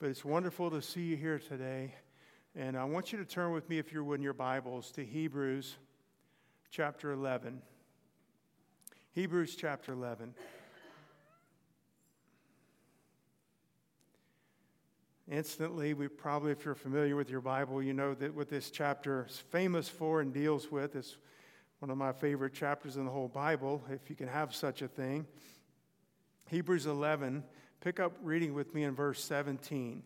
But it's wonderful to see you here today. And I want you to turn with me, if you're in your Bibles, to Hebrews chapter 11. Hebrews chapter 11. Instantly, we probably, if you're familiar with your Bible, you know that what this chapter is famous for and deals with is one of my favorite chapters in the whole Bible, if you can have such a thing. Hebrews 11, pick up reading with me in verse 17.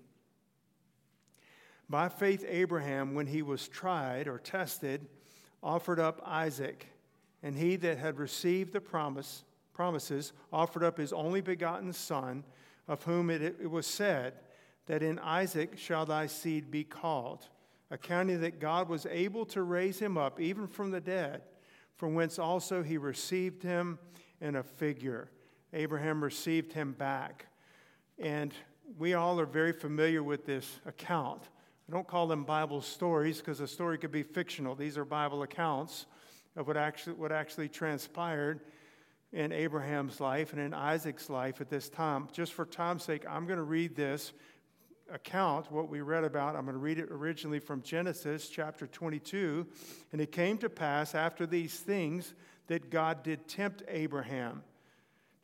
By faith, Abraham, when he was tried or tested, offered up Isaac, and he that had received the promise, promises offered up his only begotten son, of whom it, it was said, that in Isaac shall thy seed be called, accounting that God was able to raise him up even from the dead, from whence also he received him in a figure. Abraham received him back. And we all are very familiar with this account. I don't call them Bible stories because a story could be fictional. These are Bible accounts of what actually, what actually transpired in Abraham's life and in Isaac's life at this time. Just for time's sake, I'm going to read this account, what we read about, I'm going to read it originally from Genesis chapter 22. And it came to pass after these things that God did tempt Abraham.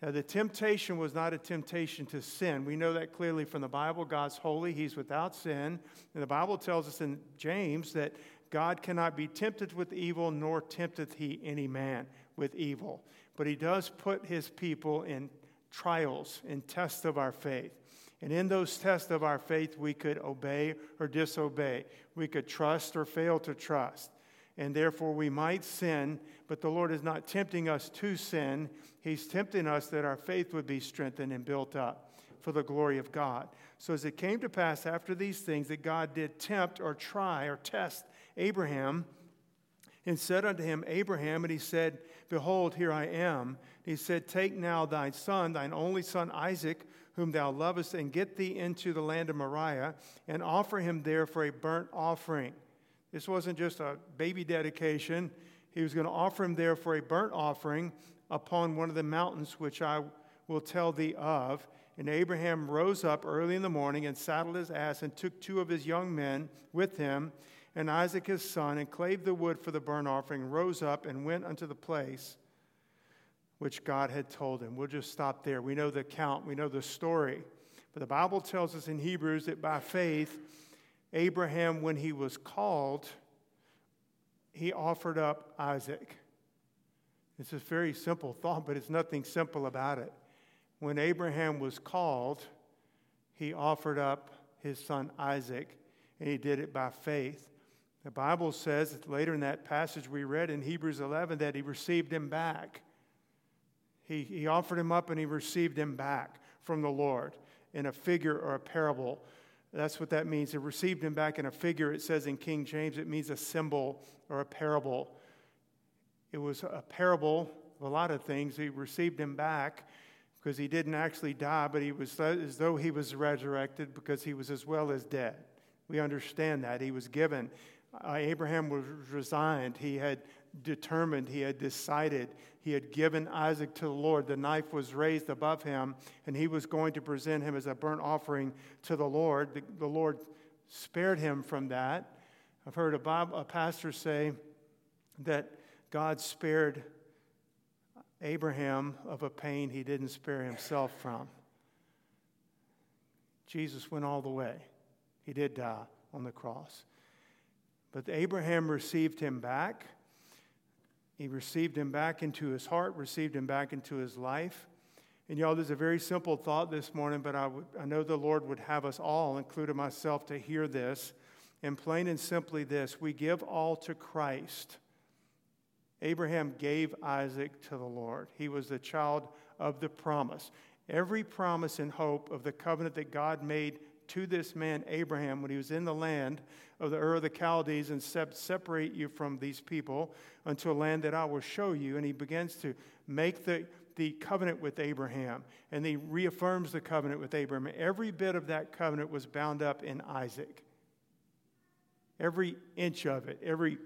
Now, the temptation was not a temptation to sin. We know that clearly from the Bible. God's holy, He's without sin. And the Bible tells us in James that God cannot be tempted with evil, nor tempteth He any man with evil. But He does put His people in trials, in tests of our faith. And in those tests of our faith, we could obey or disobey. We could trust or fail to trust. And therefore, we might sin, but the Lord is not tempting us to sin. He's tempting us that our faith would be strengthened and built up for the glory of God. So, as it came to pass after these things that God did tempt or try or test Abraham, and said unto him, Abraham, and he said, Behold, here I am. He said, Take now thy son, thine only son Isaac whom thou lovest, and get thee into the land of Moriah, and offer him there for a burnt offering. This wasn't just a baby dedication. He was going to offer him there for a burnt offering upon one of the mountains which I will tell thee of. And Abraham rose up early in the morning and saddled his ass and took two of his young men with him and Isaac his son and clave the wood for the burnt offering, rose up and went unto the place which God had told him. We'll just stop there. We know the account, we know the story. But the Bible tells us in Hebrews that by faith, Abraham, when he was called, he offered up Isaac. It's a very simple thought, but it's nothing simple about it. When Abraham was called, he offered up his son Isaac, and he did it by faith. The Bible says later in that passage we read in Hebrews 11 that he received him back. He, he offered him up and he received him back from the Lord in a figure or a parable. That's what that means. It received him back in a figure. It says in King James, it means a symbol or a parable. It was a parable of a lot of things. He received him back because he didn't actually die, but he was as though he was resurrected because he was as well as dead. We understand that. He was given. Uh, Abraham was resigned. He had determined, he had decided, he had given Isaac to the Lord. The knife was raised above him, and he was going to present him as a burnt offering to the Lord. The, the Lord spared him from that. I've heard a, a pastor say that God spared Abraham of a pain he didn't spare himself from. Jesus went all the way. He did die on the cross. But Abraham received him back. He received him back into his heart, received him back into his life. And y'all, there's a very simple thought this morning, but I, I know the Lord would have us all, including myself, to hear this. And plain and simply this we give all to Christ. Abraham gave Isaac to the Lord. He was the child of the promise. Every promise and hope of the covenant that God made to this man, Abraham, when he was in the land of the Ur of the Chaldees and separate you from these people unto a land that I will show you. And he begins to make the, the covenant with Abraham. And he reaffirms the covenant with Abraham. Every bit of that covenant was bound up in Isaac. Every inch of it, every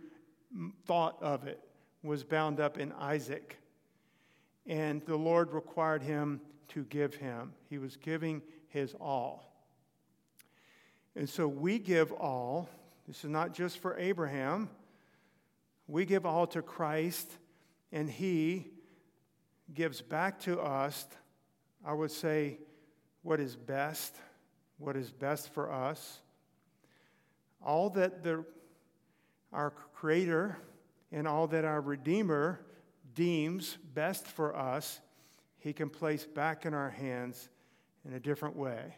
thought of it was bound up in Isaac. And the Lord required him to give him. He was giving his all. And so we give all. This is not just for Abraham. We give all to Christ, and He gives back to us, I would say, what is best, what is best for us. All that the, our Creator and all that our Redeemer deems best for us, He can place back in our hands in a different way,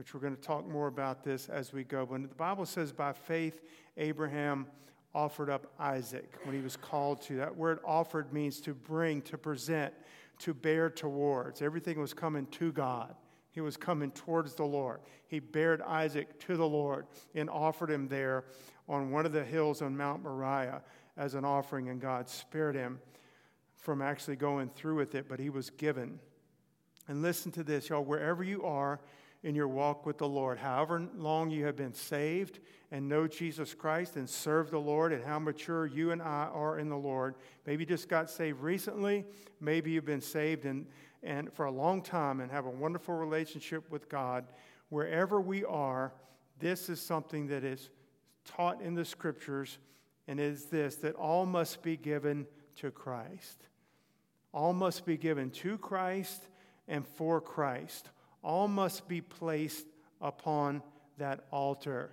which we're going to talk more about this as we go. But the Bible says, by faith, Abraham offered up Isaac when he was called to. That word offered means to bring, to present, to bear towards. Everything was coming to God. He was coming towards the Lord. He bared Isaac to the Lord and offered him there on one of the hills on Mount Moriah as an offering, and God spared him from actually going through with it, but he was given. And listen to this, y'all, wherever you are in your walk with the Lord, however long you have been saved and know Jesus Christ and serve the Lord, and how mature you and I are in the Lord. Maybe you just got saved recently, maybe you've been saved and, and for a long time and have a wonderful relationship with God. Wherever we are, this is something that is taught in the scriptures, and is this that all must be given to Christ. All must be given to Christ and for Christ. All must be placed upon that altar.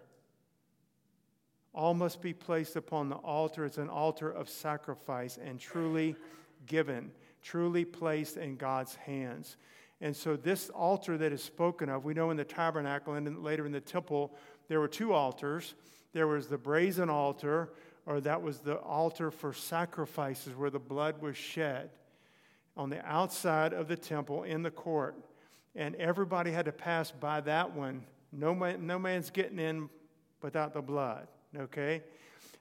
All must be placed upon the altar. It's an altar of sacrifice and truly given, truly placed in God's hands. And so, this altar that is spoken of, we know in the tabernacle and later in the temple, there were two altars. There was the brazen altar, or that was the altar for sacrifices where the blood was shed on the outside of the temple in the court. And everybody had to pass by that one. No, man, no man's getting in without the blood, okay?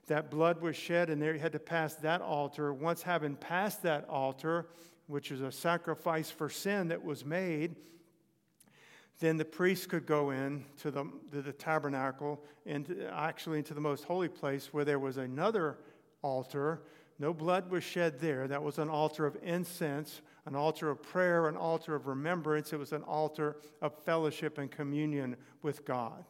That blood was shed, and there you had to pass that altar. Once having passed that altar, which is a sacrifice for sin that was made, then the priest could go in to the, to the tabernacle and uh, actually into the most holy place where there was another altar no blood was shed there. That was an altar of incense, an altar of prayer, an altar of remembrance. It was an altar of fellowship and communion with God.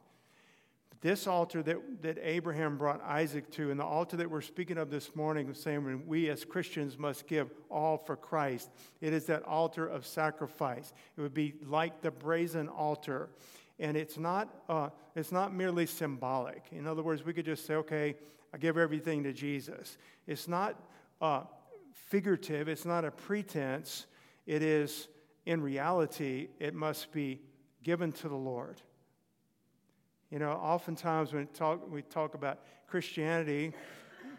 This altar that, that Abraham brought Isaac to, and the altar that we're speaking of this morning, saying we as Christians must give all for Christ, it is that altar of sacrifice. It would be like the brazen altar. And it's not, uh, it's not merely symbolic. In other words, we could just say, okay, I give everything to Jesus. It's not uh, figurative, it's not a pretense. It is, in reality, it must be given to the Lord. You know, oftentimes when talk, we talk about Christianity,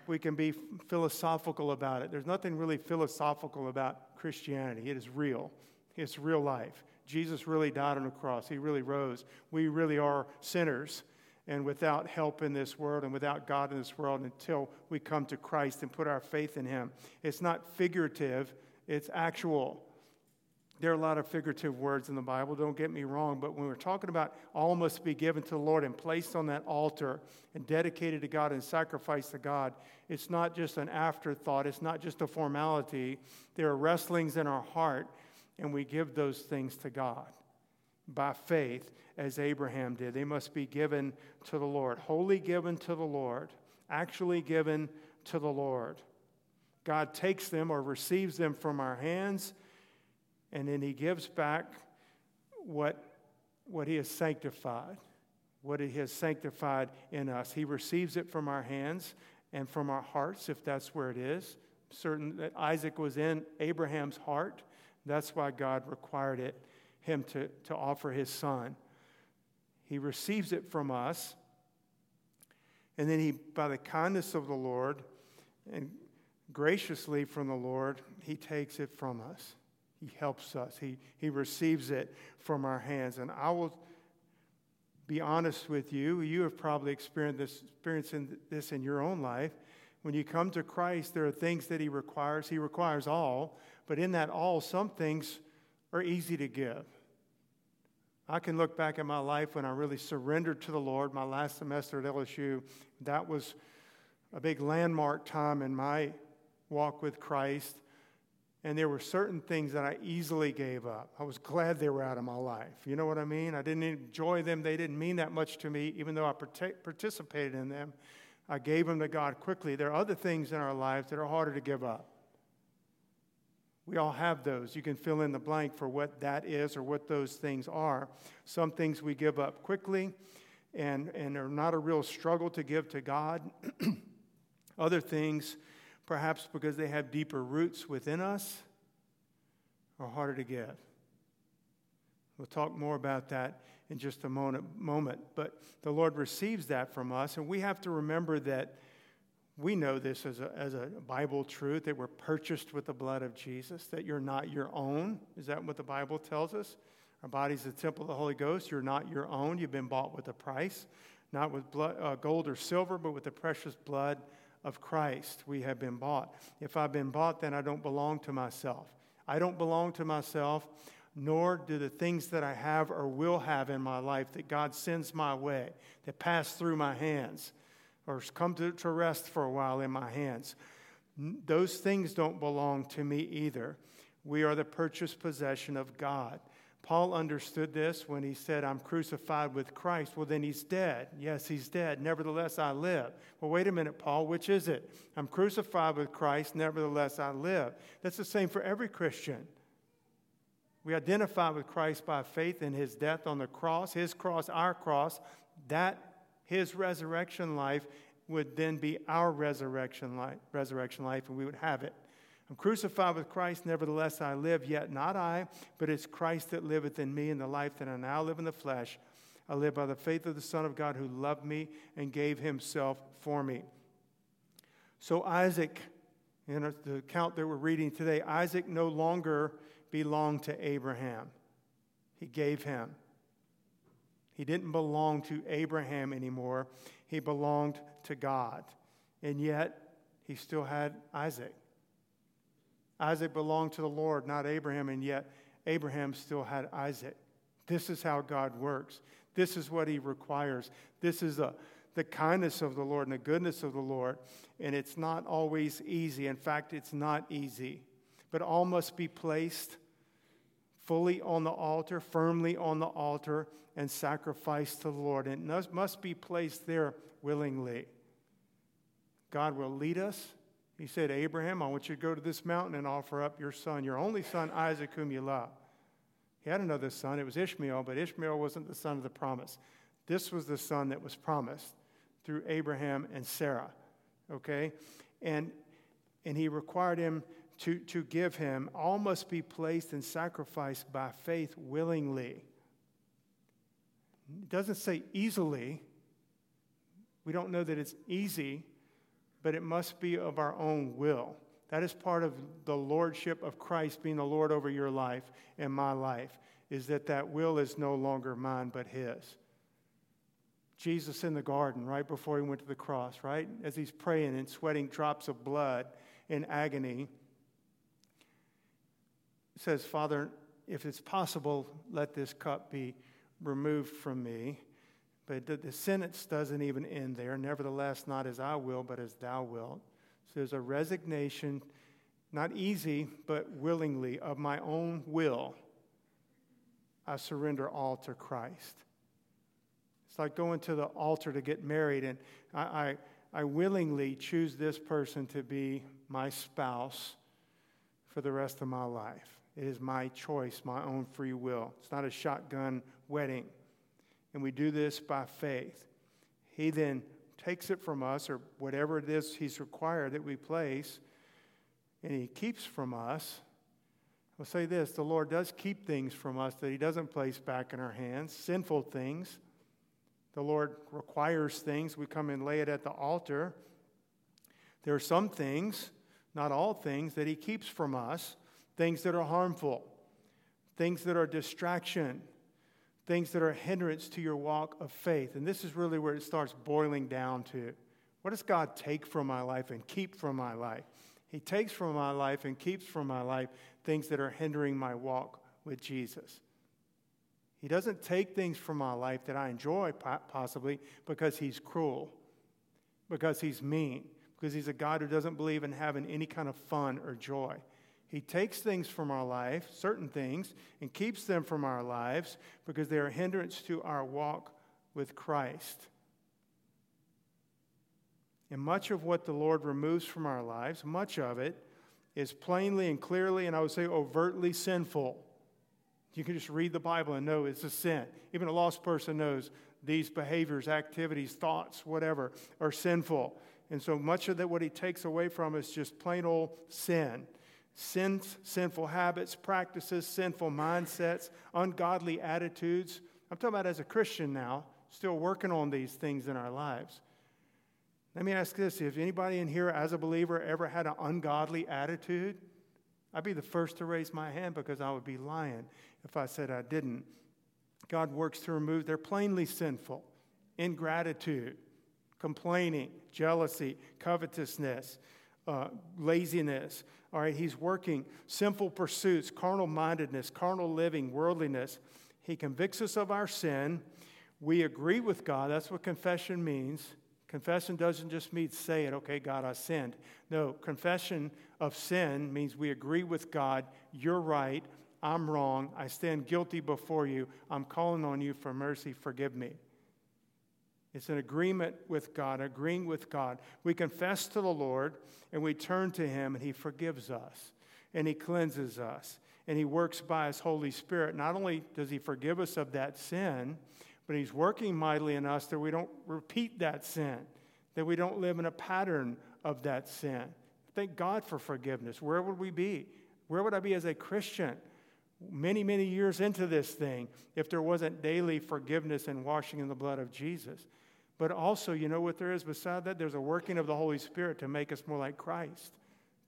we can be philosophical about it. There's nothing really philosophical about Christianity. It is real, it's real life. Jesus really died on the cross, He really rose. We really are sinners and without help in this world and without God in this world until we come to Christ and put our faith in Him. It's not figurative, it's actual. There are a lot of figurative words in the Bible, don't get me wrong, but when we're talking about all must be given to the Lord and placed on that altar and dedicated to God and sacrificed to God, it's not just an afterthought, it's not just a formality. There are wrestlings in our heart, and we give those things to God by faith as Abraham did. They must be given to the Lord, wholly given to the Lord, actually given to the Lord. God takes them or receives them from our hands, and then He gives back what, what He has sanctified, what He has sanctified in us. He receives it from our hands and from our hearts, if that's where it is. Certain that Isaac was in Abraham's heart. That's why God required it him to, to offer his son. He receives it from us, and then he, by the kindness of the Lord and graciously from the Lord, he takes it from us. He helps us. He, he receives it from our hands. And I will be honest with you. You have probably experienced this, experiencing this in your own life. When you come to Christ, there are things that He requires. He requires all, but in that all, some things are easy to give. I can look back at my life when I really surrendered to the Lord, my last semester at LSU. That was a big landmark time in my walk with Christ. And there were certain things that I easily gave up. I was glad they were out of my life. You know what I mean? I didn't enjoy them. They didn't mean that much to me, even though I participated in them. I gave them to God quickly. There are other things in our lives that are harder to give up. We all have those. You can fill in the blank for what that is or what those things are. Some things we give up quickly and, and are not a real struggle to give to God. Other things, perhaps because they have deeper roots within us, are harder to give. We'll talk more about that in just a moment, moment. But the Lord receives that from us, and we have to remember that we know this as a, as a Bible truth that we're purchased with the blood of Jesus, that you're not your own. Is that what the Bible tells us? Our body's the temple of the Holy Ghost. You're not your own. You've been bought with a price, not with blood, uh, gold or silver, but with the precious blood of Christ. We have been bought. If I've been bought, then I don't belong to myself. I don't belong to myself, nor do the things that I have or will have in my life that God sends my way, that pass through my hands or come to, to rest for a while in my hands. Those things don't belong to me either. We are the purchased possession of God. Paul understood this when he said, I'm crucified with Christ. Well, then he's dead. Yes, he's dead. Nevertheless, I live. Well, wait a minute, Paul, which is it? I'm crucified with Christ. Nevertheless, I live. That's the same for every Christian. We identify with Christ by faith in his death on the cross, his cross, our cross. That his resurrection life would then be our resurrection life, resurrection life, and we would have it. I'm crucified with Christ, nevertheless I live, yet not I, but it's Christ that liveth in me, and the life that I now live in the flesh. I live by the faith of the Son of God who loved me and gave himself for me. So, Isaac, in the account that we're reading today, Isaac no longer belonged to Abraham, he gave him. He didn't belong to Abraham anymore, he belonged to God. And yet, he still had Isaac. Isaac belonged to the Lord, not Abraham, and yet Abraham still had Isaac. This is how God works. This is what he requires. This is the, the kindness of the Lord and the goodness of the Lord. And it's not always easy. In fact, it's not easy. But all must be placed fully on the altar, firmly on the altar, and sacrificed to the Lord. And it must be placed there willingly. God will lead us. He said, Abraham, I want you to go to this mountain and offer up your son, your only son, Isaac, whom you love. He had another son. It was Ishmael, but Ishmael wasn't the son of the promise. This was the son that was promised through Abraham and Sarah. Okay? And, and he required him to, to give him, all must be placed and sacrificed by faith willingly. It doesn't say easily. We don't know that it's easy, but it must be of our own will. That is part of the lordship of Christ being the Lord over your life and my life, is that that will is no longer mine but His. Jesus in the garden, right before he went to the cross, right? As he's praying and sweating drops of blood in agony, says, Father, if it's possible, let this cup be removed from me. But the, the sentence doesn't even end there. Nevertheless, not as I will, but as thou wilt. So there's a resignation, not easy, but willingly, of my own will. I surrender all to Christ. It's like going to the altar to get married, and I, I, I willingly choose this person to be my spouse for the rest of my life. It is my choice, my own free will. It's not a shotgun wedding. And we do this by faith. He then takes it from us, or whatever it is He's required that we place, and He keeps from us. I'll say this the Lord does keep things from us that He doesn't place back in our hands, sinful things. The Lord requires things. We come and lay it at the altar. There are some things, not all things, that He keeps from us things that are harmful, things that are distraction, things that are hindrance to your walk of faith. And this is really where it starts boiling down to. What does God take from my life and keep from my life? He takes from my life and keeps from my life things that are hindering my walk with Jesus. He doesn't take things from my life that I enjoy, possibly, because he's cruel, because he's mean, because he's a God who doesn't believe in having any kind of fun or joy. He takes things from our life, certain things, and keeps them from our lives because they are a hindrance to our walk with Christ. And much of what the Lord removes from our lives, much of it, is plainly and clearly, and I would say overtly sinful. You can just read the Bible and know it's a sin. Even a lost person knows these behaviors, activities, thoughts, whatever, are sinful. And so much of that, what he takes away from is just plain old sin. Sins, sinful habits, practices, sinful mindsets, ungodly attitudes. I'm talking about as a Christian now, still working on these things in our lives. Let me ask this if anybody in here as a believer ever had an ungodly attitude, I'd be the first to raise my hand because I would be lying if I said I didn't. God works to remove, they're plainly sinful ingratitude, complaining, jealousy, covetousness, uh, laziness. All right, he's working sinful pursuits, carnal mindedness, carnal living, worldliness. He convicts us of our sin. We agree with God. That's what confession means. Confession doesn't just mean say it, okay, God, I sinned. No, confession of sin means we agree with God, you're right, I'm wrong, I stand guilty before you, I'm calling on you for mercy, forgive me. It's an agreement with God, agreeing with God. We confess to the Lord and we turn to Him and He forgives us and He cleanses us and He works by His Holy Spirit. Not only does He forgive us of that sin, but He's working mightily in us that we don't repeat that sin, that we don't live in a pattern of that sin. Thank God for forgiveness. Where would we be? Where would I be as a Christian? Many, many years into this thing, if there wasn't daily forgiveness and washing in the blood of Jesus. But also, you know what there is beside that? There's a working of the Holy Spirit to make us more like Christ.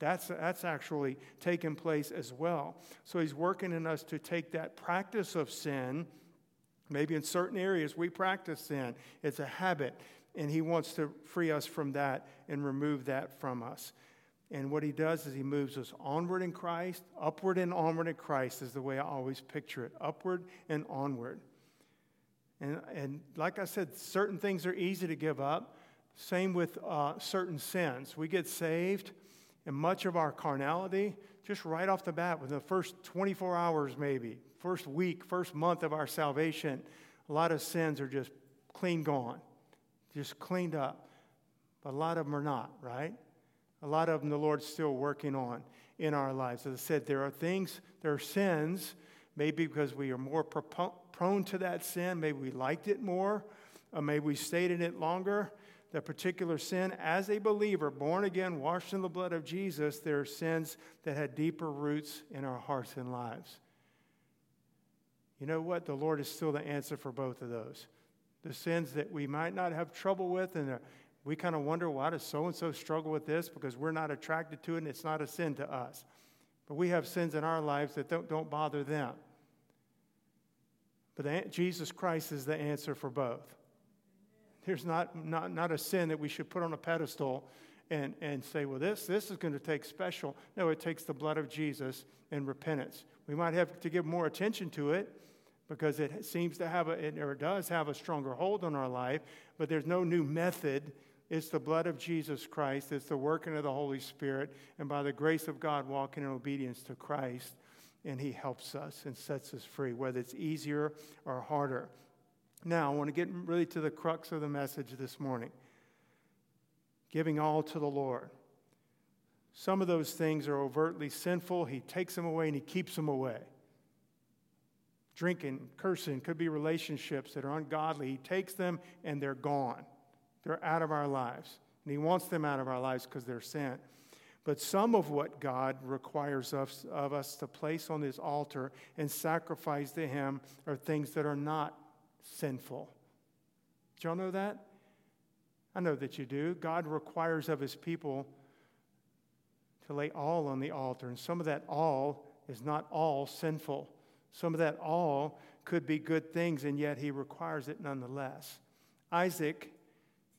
That's, that's actually taken place as well. So he's working in us to take that practice of sin Maybe in certain areas we practice sin, it's a habit, and He wants to free us from that and remove that from us. And what He does is He moves us onward in Christ, upward and onward in Christ is the way I always picture it upward and onward. And, and like I said, certain things are easy to give up. Same with uh, certain sins. We get saved, and much of our carnality, just right off the bat, within the first 24 hours, maybe, first week, first month of our salvation, a lot of sins are just clean gone, just cleaned up. But a lot of them are not, right? A lot of them the Lord's still working on in our lives. As I said, there are things, there are sins, maybe because we are more prone to that sin, maybe we liked it more, or maybe we stayed in it longer. That particular sin, as a believer, born again, washed in the blood of Jesus, there are sins that had deeper roots in our hearts and lives. You know what? The Lord is still the answer for both of those. The sins that we might not have trouble with, and uh, we kind of wonder why does so and so struggle with this because we're not attracted to it and it's not a sin to us. But we have sins in our lives that don't, don't bother them. But Jesus Christ is the answer for both. There's not, not, not a sin that we should put on a pedestal and, and say, well, this, this is going to take special. No, it takes the blood of Jesus and repentance. We might have to give more attention to it because it seems to have a, or does have a stronger hold on our life, but there's no new method. It's the blood of Jesus Christ, it's the working of the Holy Spirit, and by the grace of God, walking in obedience to Christ, and He helps us and sets us free, whether it's easier or harder. Now, I want to get really to the crux of the message this morning giving all to the Lord. Some of those things are overtly sinful. He takes them away and He keeps them away drinking, cursing, could be relationships that are ungodly. He takes them and they're gone. They're out of our lives. And He wants them out of our lives because they're sin. But some of what God requires us, of us to place on his altar and sacrifice to Him are things that are not sinful. Do y'all know that? I know that you do. God requires of His people to lay all on the altar. And some of that all is not all sinful. Some of that all could be good things, and yet he requires it nonetheless. Isaac,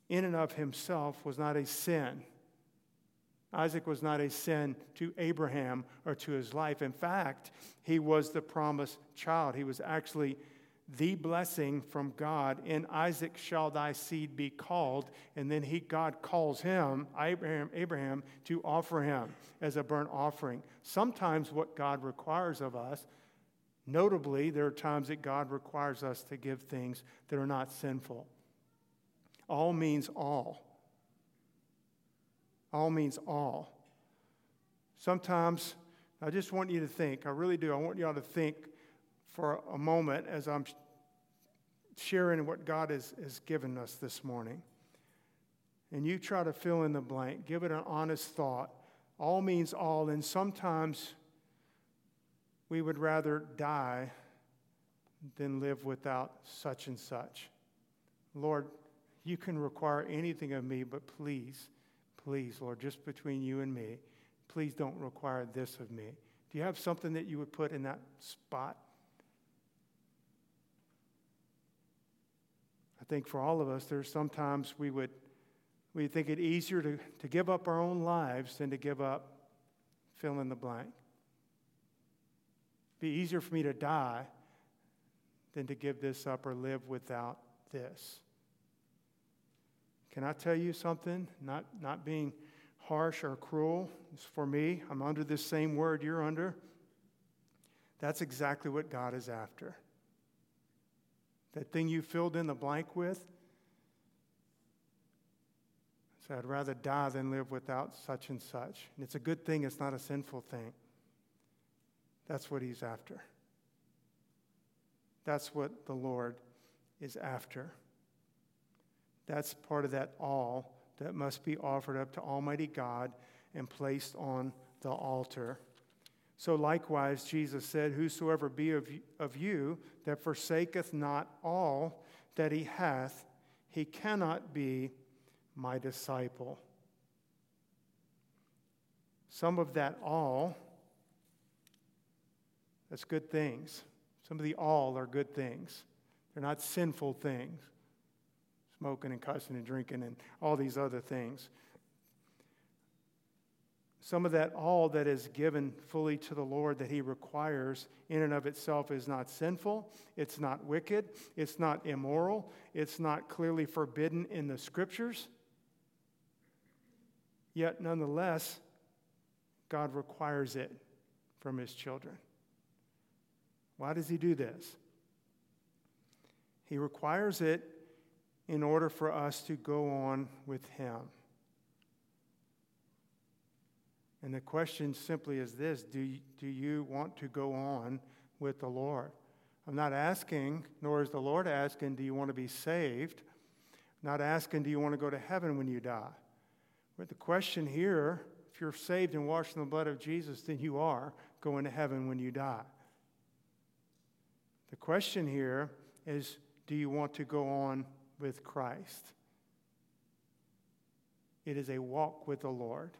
in and of himself, was not a sin. Isaac was not a sin to Abraham or to his life. In fact, he was the promised child. He was actually the blessing from God. In Isaac shall thy seed be called. And then he, God calls him, Abraham, Abraham, to offer him as a burnt offering. Sometimes what God requires of us, notably, there are times that God requires us to give things that are not sinful. All means all. All means all. Sometimes, I just want you to think, I really do, I want you all to think for a moment as I'm sharing what God has, has given us this morning. And you try to fill in the blank, give it an honest thought. All means all, and sometimes we would rather die than live without such and such. Lord, you can require anything of me, but please, please, Lord, just between you and me, please don't require this of me. Do you have something that you would put in that spot? I think for all of us, there's sometimes we would we think it easier to, to give up our own lives than to give up fill in the blank. It'd be easier for me to die than to give this up or live without this. Can I tell you something? Not, not being harsh or cruel. It's for me. I'm under this same word you're under. That's exactly what God is after. That thing you filled in the blank with. So I'd rather die than live without such and such. And it's a good thing, it's not a sinful thing. That's what he's after. That's what the Lord is after. That's part of that all that must be offered up to Almighty God and placed on the altar. So likewise, Jesus said, Whosoever be of, of you that forsaketh not all that he hath, he cannot be my disciple. Some of that all, that's good things. Some of the all are good things. They're not sinful things. Smoking and cussing and drinking and all these other things some of that all that is given fully to the Lord that He requires in and of itself is not sinful, it's not wicked, it's not immoral, it's not clearly forbidden in the scriptures. Yet, nonetheless, God requires it from His children. Why does He do this? He requires it in order for us to go on with Him. And the question simply is this do you, do you want to go on with the Lord? I'm not asking, nor is the Lord asking, do you want to be saved? I'm not asking, do you want to go to heaven when you die? But the question here, if you're saved and washed in the blood of Jesus, then you are going to heaven when you die. The question here is, do you want to go on with Christ? It is a walk with the Lord.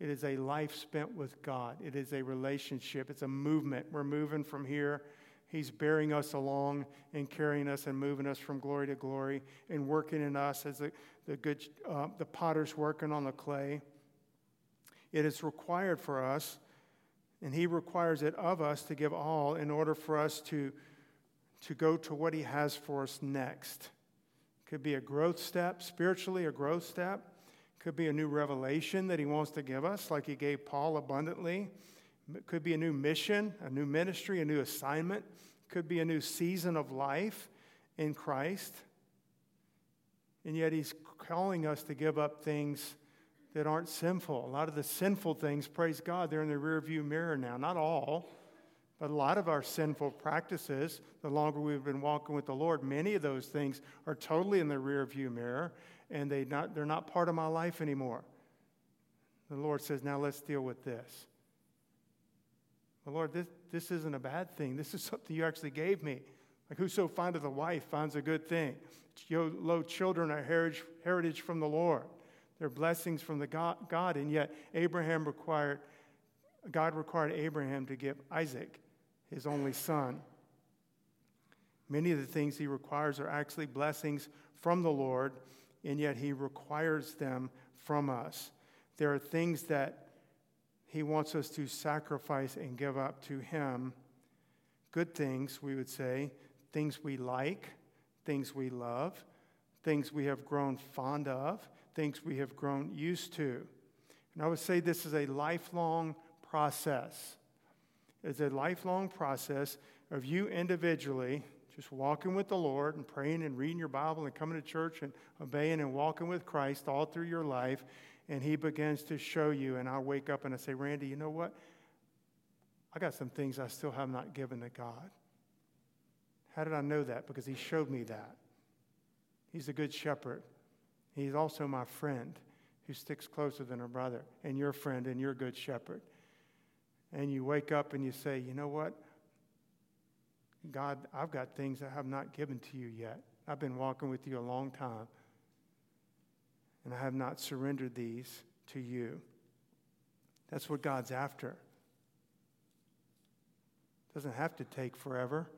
It is a life spent with God. It is a relationship. It's a movement. We're moving from here. He's bearing us along and carrying us and moving us from glory to glory and working in us as the, the good uh, the potter's working on the clay. It is required for us, and He requires it of us to give all in order for us to, to go to what He has for us next. Could be a growth step, spiritually, a growth step. Could be a new revelation that he wants to give us, like he gave Paul abundantly. It could be a new mission, a new ministry, a new assignment. It Could be a new season of life in Christ. And yet he's calling us to give up things that aren't sinful. A lot of the sinful things, praise God, they're in the rearview mirror now. Not all, but a lot of our sinful practices, the longer we've been walking with the Lord, many of those things are totally in the rearview mirror and they not, they're not part of my life anymore. The Lord says, Now let's deal with this. The Lord, this, this isn't a bad thing. This is something you actually gave me. Like, whoso findeth a wife finds a good thing. Yo, lo, children are heritage, heritage from the Lord. They're blessings from the God, God, and yet Abraham required, God required Abraham to give Isaac, his only son. Many of the things he requires are actually blessings from the Lord and yet He requires them from us. There are things that He wants us to sacrifice and give up to Him. Good things, we would say, things we like, things we love, things we have grown fond of, things we have grown used to. And I would say this is a lifelong process. It's a lifelong process of you individually just walking with the Lord and praying and reading your Bible and coming to church and obeying and walking with Christ all through your life. And He begins to show you. And I wake up and I say, Randy, you know what? I got some things I still have not given to God. How did I know that? Because He showed me that. He's a good shepherd. He's also my friend who sticks closer than a brother, and your friend and your good shepherd. And you wake up and you say, you know what? God, I've got things I have not given to you yet. I've been walking with you a long time, and I have not surrendered these to you. That's what God's after. It doesn't have to take forever.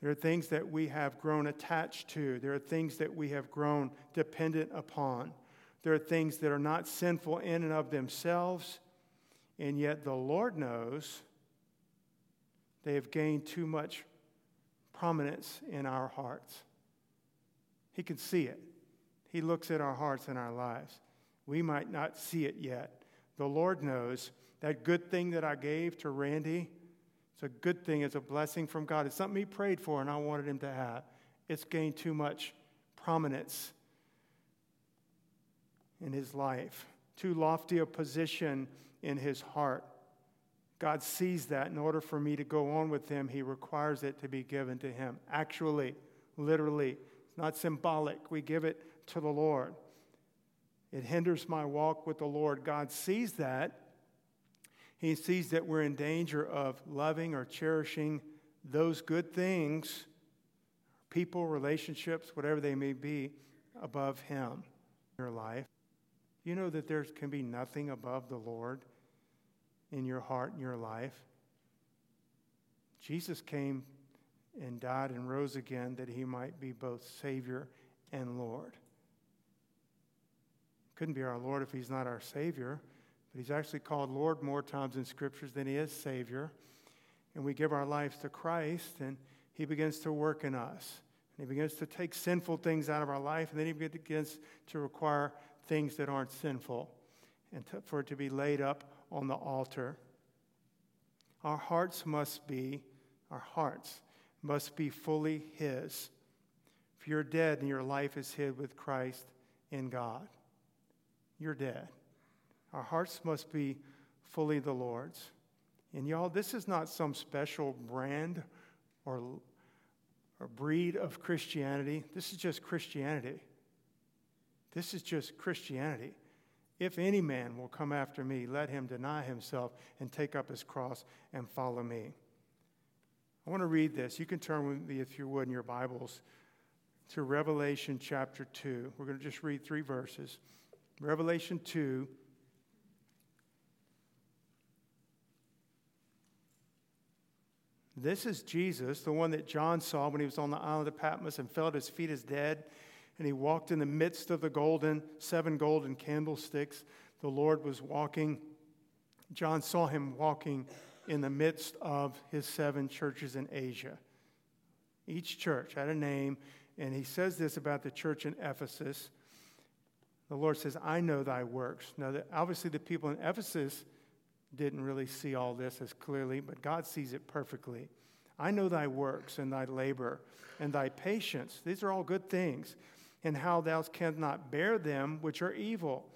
There are things that we have grown attached to. There are things that we have grown dependent upon. There are things that are not sinful in and of themselves, and yet the Lord knows they have gained too much prominence in our hearts. He can see it. He looks at our hearts and our lives. We might not see it yet. The Lord knows that good thing that I gave to Randy, it's a good thing, it's a blessing from God. It's something he prayed for and I wanted him to have. It's gained too much prominence in his life, too lofty a position in his heart. God sees that in order for me to go on with him, he requires it to be given to him. Actually, literally, it's not symbolic. We give it to the Lord. It hinders my walk with the Lord. God sees that. He sees that we're in danger of loving or cherishing those good things, people, relationships, whatever they may be, above Him in your life. You know that there can be nothing above the Lord in your heart and your life. Jesus came and died and rose again that he might be both Savior and Lord. Couldn't be our Lord if he's not our Savior, but he's actually called Lord more times in Scriptures than he is Savior. And we give our lives to Christ, and he begins to work in us. And he begins to take sinful things out of our life, and then he begins to require things that aren't sinful and to, for it to be laid up on the altar. Our hearts must be, our hearts must be fully His. If you're dead and your life is hid with Christ in God, you're dead. Our hearts must be fully the Lord's. And y'all, this is not some special brand or, or breed of Christianity. This is just Christianity. This is just Christianity. If any man will come after me, let him deny himself and take up his cross and follow me. I want to read this. You can turn with me, if you would, in your Bibles to Revelation chapter 2. We're going to just read three verses. Revelation 2. This is Jesus, the one that John saw when he was on the island of Patmos and fell at his feet as dead and he walked in the midst of the golden, seven golden candlesticks. The Lord was walking. John saw him walking in the midst of his seven churches in Asia. Each church had a name, and he says this about the church in Ephesus. The Lord says, I know thy works. Now, obviously, the people in Ephesus didn't really see all this as clearly, but God sees it perfectly. I know thy works and thy labor and thy patience. These are all good things and how thou cannot bear them which are evil.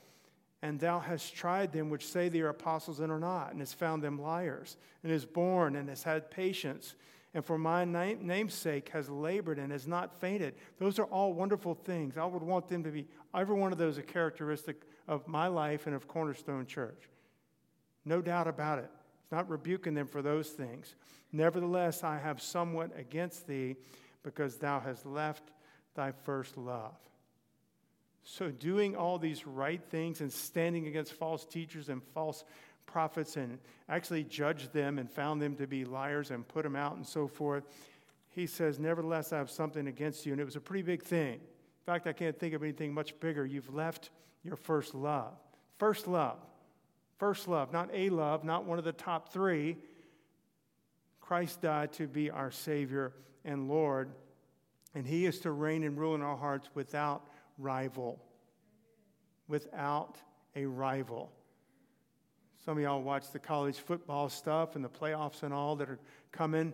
And thou hast tried them which say they are apostles and are not, and hast found them liars, and is born and has had patience, and for my name's sake has labored and has not fainted. Those are all wonderful things. I would want them to be, every one of those, a characteristic of my life and of Cornerstone Church. No doubt about it. It's not rebuking them for those things. Nevertheless, I have somewhat against thee, because thou hast left thy first love. So, doing all these right things and standing against false teachers and false prophets and actually judged them and found them to be liars and put them out and so forth, he says, Nevertheless, I have something against you. And it was a pretty big thing. In fact, I can't think of anything much bigger. You've left your first love. First love. First love, not a love, not one of the top three. Christ died to be our Savior and Lord, and He is to reign and rule in our hearts without rival. Without a rival. Some of y'all watch the college football stuff and the playoffs and all that are coming.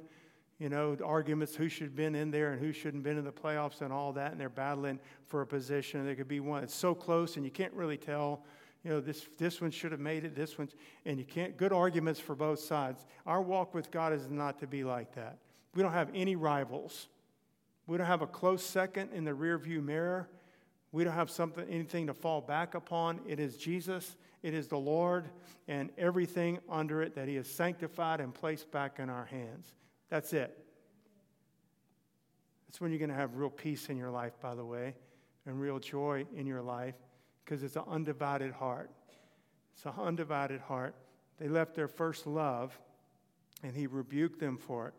You know, the arguments who should have been in there and who shouldn't have been in the playoffs and all that, and they're battling for a position. There could be one that's so close and you can't really tell. You know, this, this one should have made it, this one, and you can't, good arguments for both sides. Our walk with God is not to be like that. We don't have any rivals. We don't have a close second in the rearview mirror. We don't have something, anything to fall back upon. It is Jesus, it is the Lord, and everything under it that He has sanctified and placed back in our hands. That's it. That's when you're going to have real peace in your life, by the way, and real joy in your life, because it's an undivided heart. It's an undivided heart. They left their first love, and He rebuked them for it.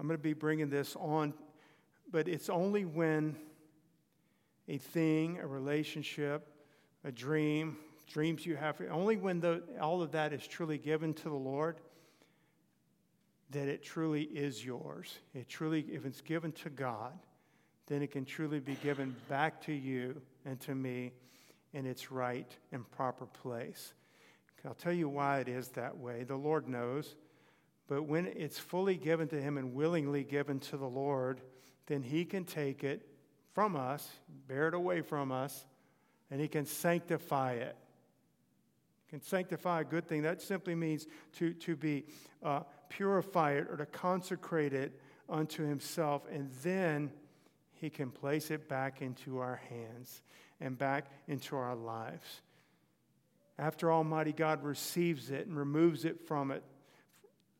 I'm going to be bringing this on, but it's only when a thing, a relationship, a dream, dreams you have, only when the, all of that is truly given to the Lord that it truly is yours. It truly, if it's given to God, then it can truly be given back to you and to me in its right and proper place. I'll tell you why it is that way. The Lord knows. But when it's fully given to Him and willingly given to the Lord, then He can take it from us, bear it away from us, and He can sanctify it. He can sanctify a good thing. That simply means to, to be uh, purify it or to consecrate it unto Himself, and then He can place it back into our hands and back into our lives. After Almighty God receives it and removes it from it,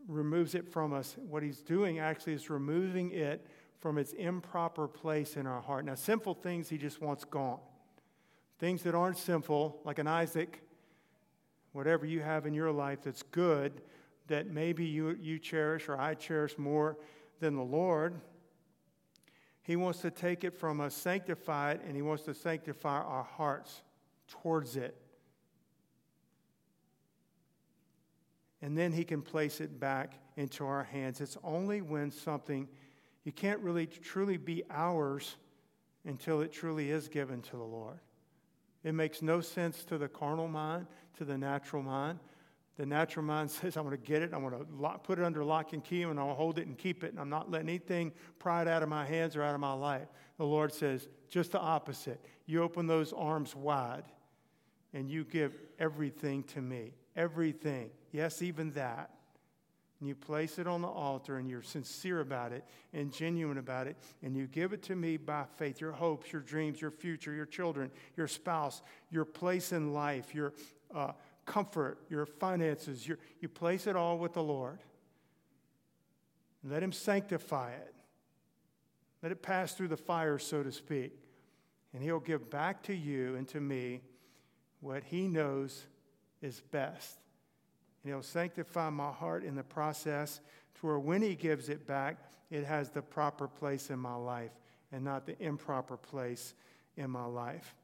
removes it from us, what He's doing actually is removing it from its improper place in our heart. Now, sinful things he just wants gone. Things that aren't sinful, like an Isaac, whatever you have in your life that's good, that maybe you, you cherish or I cherish more than the Lord, he wants to take it from us, sanctify it, and he wants to sanctify our hearts towards it. And then he can place it back into our hands. It's only when something you can't really truly be ours until it truly is given to the Lord. It makes no sense to the carnal mind, to the natural mind. The natural mind says, I'm going to get it, I'm going to put it under lock and key, and I'll hold it and keep it, and I'm not letting anything pry it out of my hands or out of my life. The Lord says, just the opposite. You open those arms wide, and you give everything to me. Everything. Yes, even that and you place it on the altar and you're sincere about it and genuine about it, and you give it to me by faith your hopes, your dreams, your future, your children, your spouse, your place in life, your uh, comfort, your finances, your, you place it all with the Lord. Let Him sanctify it. Let it pass through the fire, so to speak. And He'll give back to you and to me what He knows is best. And He'll sanctify my heart in the process to where when He gives it back, it has the proper place in my life and not the improper place in my life.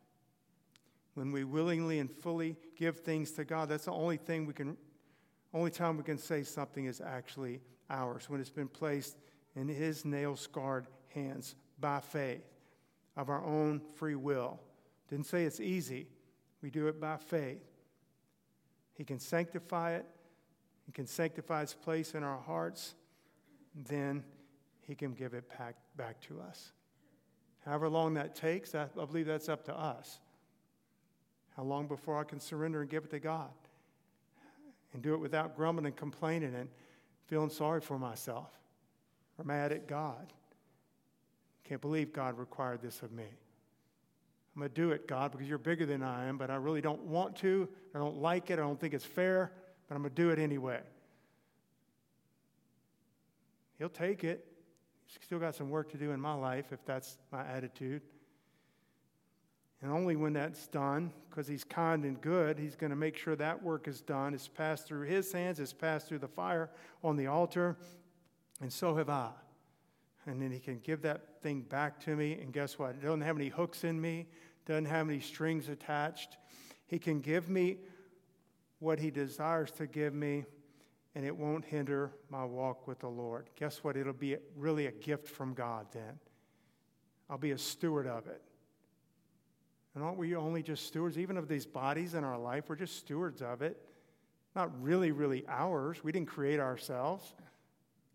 When we willingly and fully give things to God, that's the only thing we can, only time we can say something is actually ours, when it's been placed in His nail scarred hands by faith of our own free will. Didn't say it's easy, we do it by faith. He can sanctify it. He can sanctify its place in our hearts. Then He can give it back, back to us. However long that takes, I, I believe that's up to us. How long before I can surrender and give it to God? And do it without grumbling and complaining and feeling sorry for myself or mad at God. Can't believe God required this of me. I'm going to do it, God, because you're bigger than I am, but I really don't want to. I don't like it. I don't think it's fair, but I'm going to do it anyway. He'll take it. He's still got some work to do in my life if that's my attitude. And only when that's done, because he's kind and good, he's going to make sure that work is done. It's passed through his hands, it's passed through the fire on the altar, and so have I. And then he can give that thing back to me, and guess what? It doesn't have any hooks in me, doesn't have any strings attached. He can give me what He desires to give me, and it won't hinder my walk with the Lord. Guess what? It'll be really a gift from God then. I'll be a steward of it. And aren't we only just stewards, even of these bodies in our life? We're just stewards of it. Not really, really ours. We didn't create ourselves.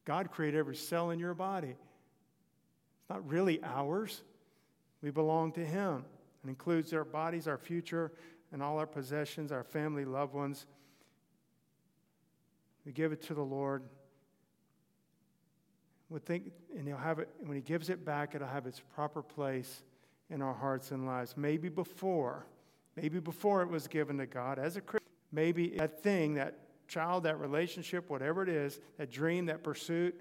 God created every cell in your body. It's not really ours. We belong to Him. It includes our bodies, our future, and all our possessions, our family, loved ones. We give it to the Lord. We think, and He'll have it, when He gives it back, it'll have its proper place in our hearts and lives. Maybe before, maybe before it was given to God as a Christian, maybe that thing, that child, that relationship, whatever it is, that dream, that pursuit,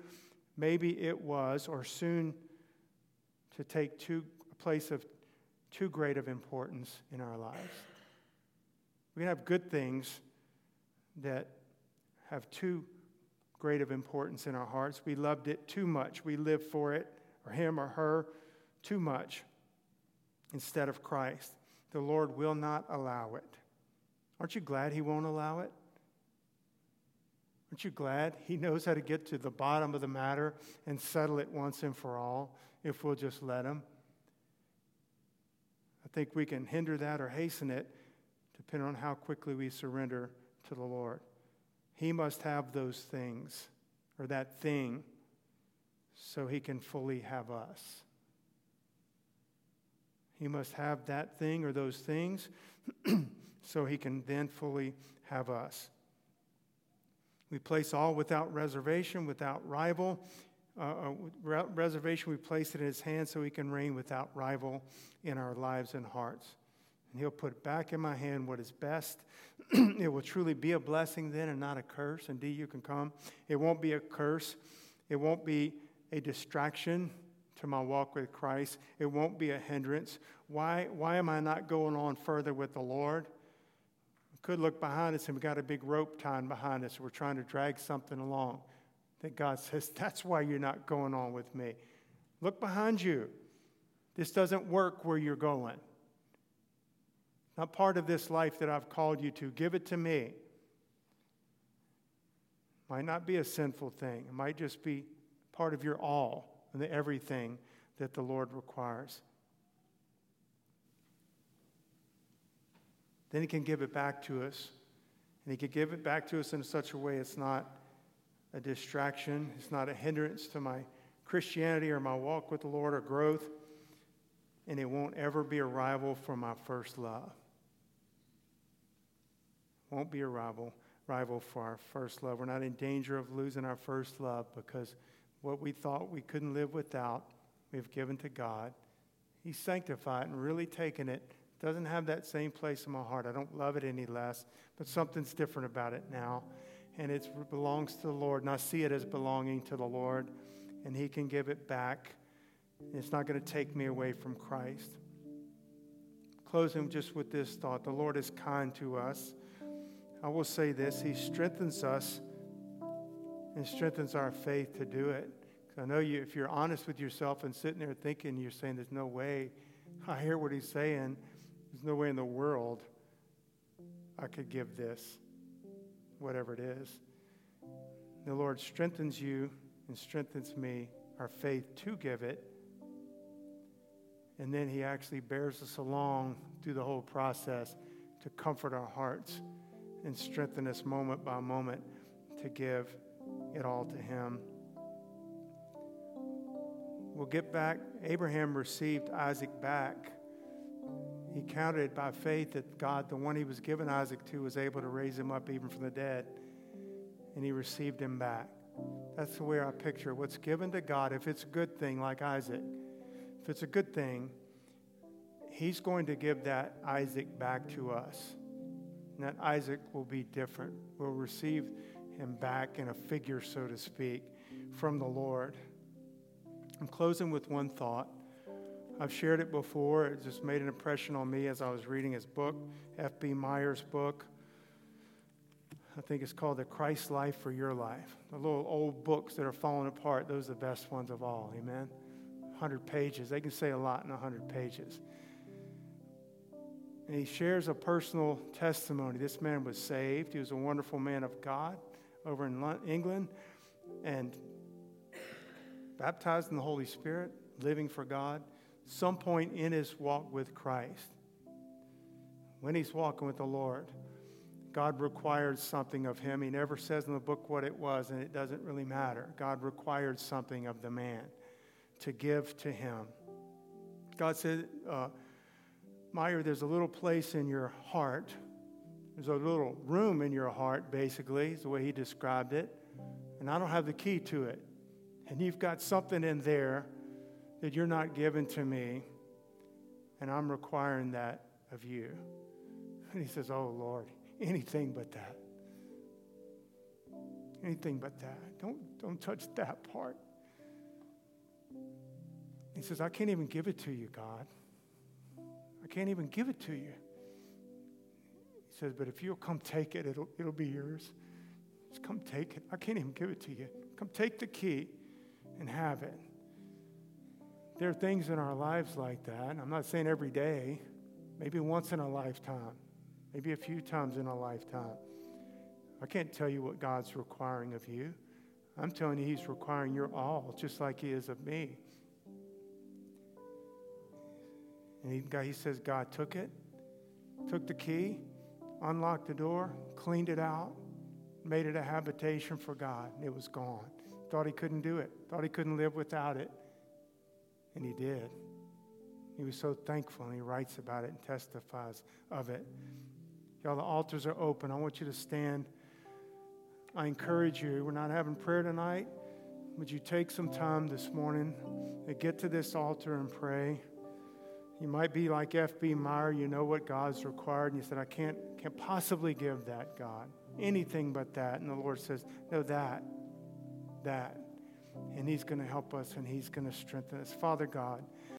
maybe it was or soon to take to a place of too great of importance in our lives. We can have good things that have too great of importance in our hearts. We loved it too much. We lived for it, or him or her, too much instead of Christ. The Lord will not allow it. Aren't you glad He won't allow it? Aren't you glad He knows how to get to the bottom of the matter and settle it once and for all if we'll just let Him? Think we can hinder that or hasten it depending on how quickly we surrender to the Lord. He must have those things or that thing so He can fully have us. He must have that thing or those things so he can then fully have us. We place all without reservation, without rival. Re- reservation, we place it in his hand so he can reign without rival in our lives and hearts. And he'll put back in my hand what is best. it will truly be a blessing then and not a curse. Indeed, you can come. It won't be a curse, it won't be a distraction to my walk with Christ. It won't be a hindrance. Why, why am I not going on further with the Lord? We could look behind us and we got a big rope tied behind us. We're trying to drag something along. That God says, that's why you're not going on with me. Look behind you. This doesn't work where you're going. Not part of this life that I've called you to. Give it to me. Might not be a sinful thing. It might just be part of your all and the everything that the Lord requires. Then He can give it back to us. And He can give it back to us in such a way it's not a distraction, it's not a hindrance to my Christianity or my walk with the Lord or growth, and it won't ever be a rival for my first love. Won't be a rival, rival for our first love. We're not in danger of losing our first love because what we thought we couldn't live without, we've given to God. He's sanctified and really taken it. Doesn't have that same place in my heart. I don't love it any less, but something's different about it now. And it belongs to the Lord, and I see it as belonging to the Lord, and He can give it back. It's not going to take me away from Christ. Closing just with this thought the Lord is kind to us. I will say this He strengthens us and strengthens our faith to do it. I know you, if you're honest with yourself and sitting there thinking, you're saying, There's no way. I hear what he's saying. There's no way in the world I could give this, whatever it is. The Lord strengthens you and strengthens me, our faith to give it. And then he actually bears us along through the whole process to comfort our hearts and strengthen us moment by moment to give it all to Him. We'll get back. Abraham received Isaac back. He counted it by faith that God, the one he was given Isaac to, was able to raise him up even from the dead. And he received him back. That's the way I picture what's given to God. If it's a good thing, like Isaac, if it's a good thing, he's going to give that Isaac back to us. And that Isaac will be different. We'll receive him back in a figure, so to speak, from the Lord. I'm closing with one thought. I've shared it before. It just made an impression on me as I was reading his book, F.B. Meyer's book. I think it's called The Christ Life for Your Life. The little old books that are falling apart, those are the best ones of all. Amen? 100 pages. They can say a lot in 100 pages. And he shares a personal testimony. This man was saved. He was a wonderful man of God over in England and baptized in the Holy Spirit, living for God, some point in his walk with Christ, when he's walking with the Lord, God required something of him. He never says in the book what it was, and it doesn't really matter. God required something of the man to give to him. God said, uh, Meyer, there's a little place in your heart. There's a little room in your heart, basically, is the way he described it. And I don't have the key to it. And you've got something in there that you're not giving to me, and I'm requiring that of you. And he says, Oh, Lord, anything but that. Anything but that. Don't, don't touch that part. He says, I can't even give it to you, God. I can't even give it to you. He says, but if you'll come take it, it'll, it'll be yours. Just come take it. I can't even give it to you. Come take the key and have it. There are things in our lives like that. I'm not saying every day, maybe once in a lifetime, maybe a few times in a lifetime. I can't tell you what God's requiring of you. I'm telling you, He's requiring your all, just like He is of me. And he, he says, God took it, took the key, unlocked the door, cleaned it out, made it a habitation for God. It was gone. Thought he couldn't do it, thought he couldn't live without it. And he did. He was so thankful, and he writes about it and testifies of it. Y'all, the altars are open. I want you to stand. I encourage you, we're not having prayer tonight. Would you take some time this morning to get to this altar and pray? You might be like F.B. Meyer, you know what God's required, and you said, I can't, can't possibly give that, God. Anything but that. And the Lord says, No, that, that. And He's going to help us and He's going to strengthen us. Father God,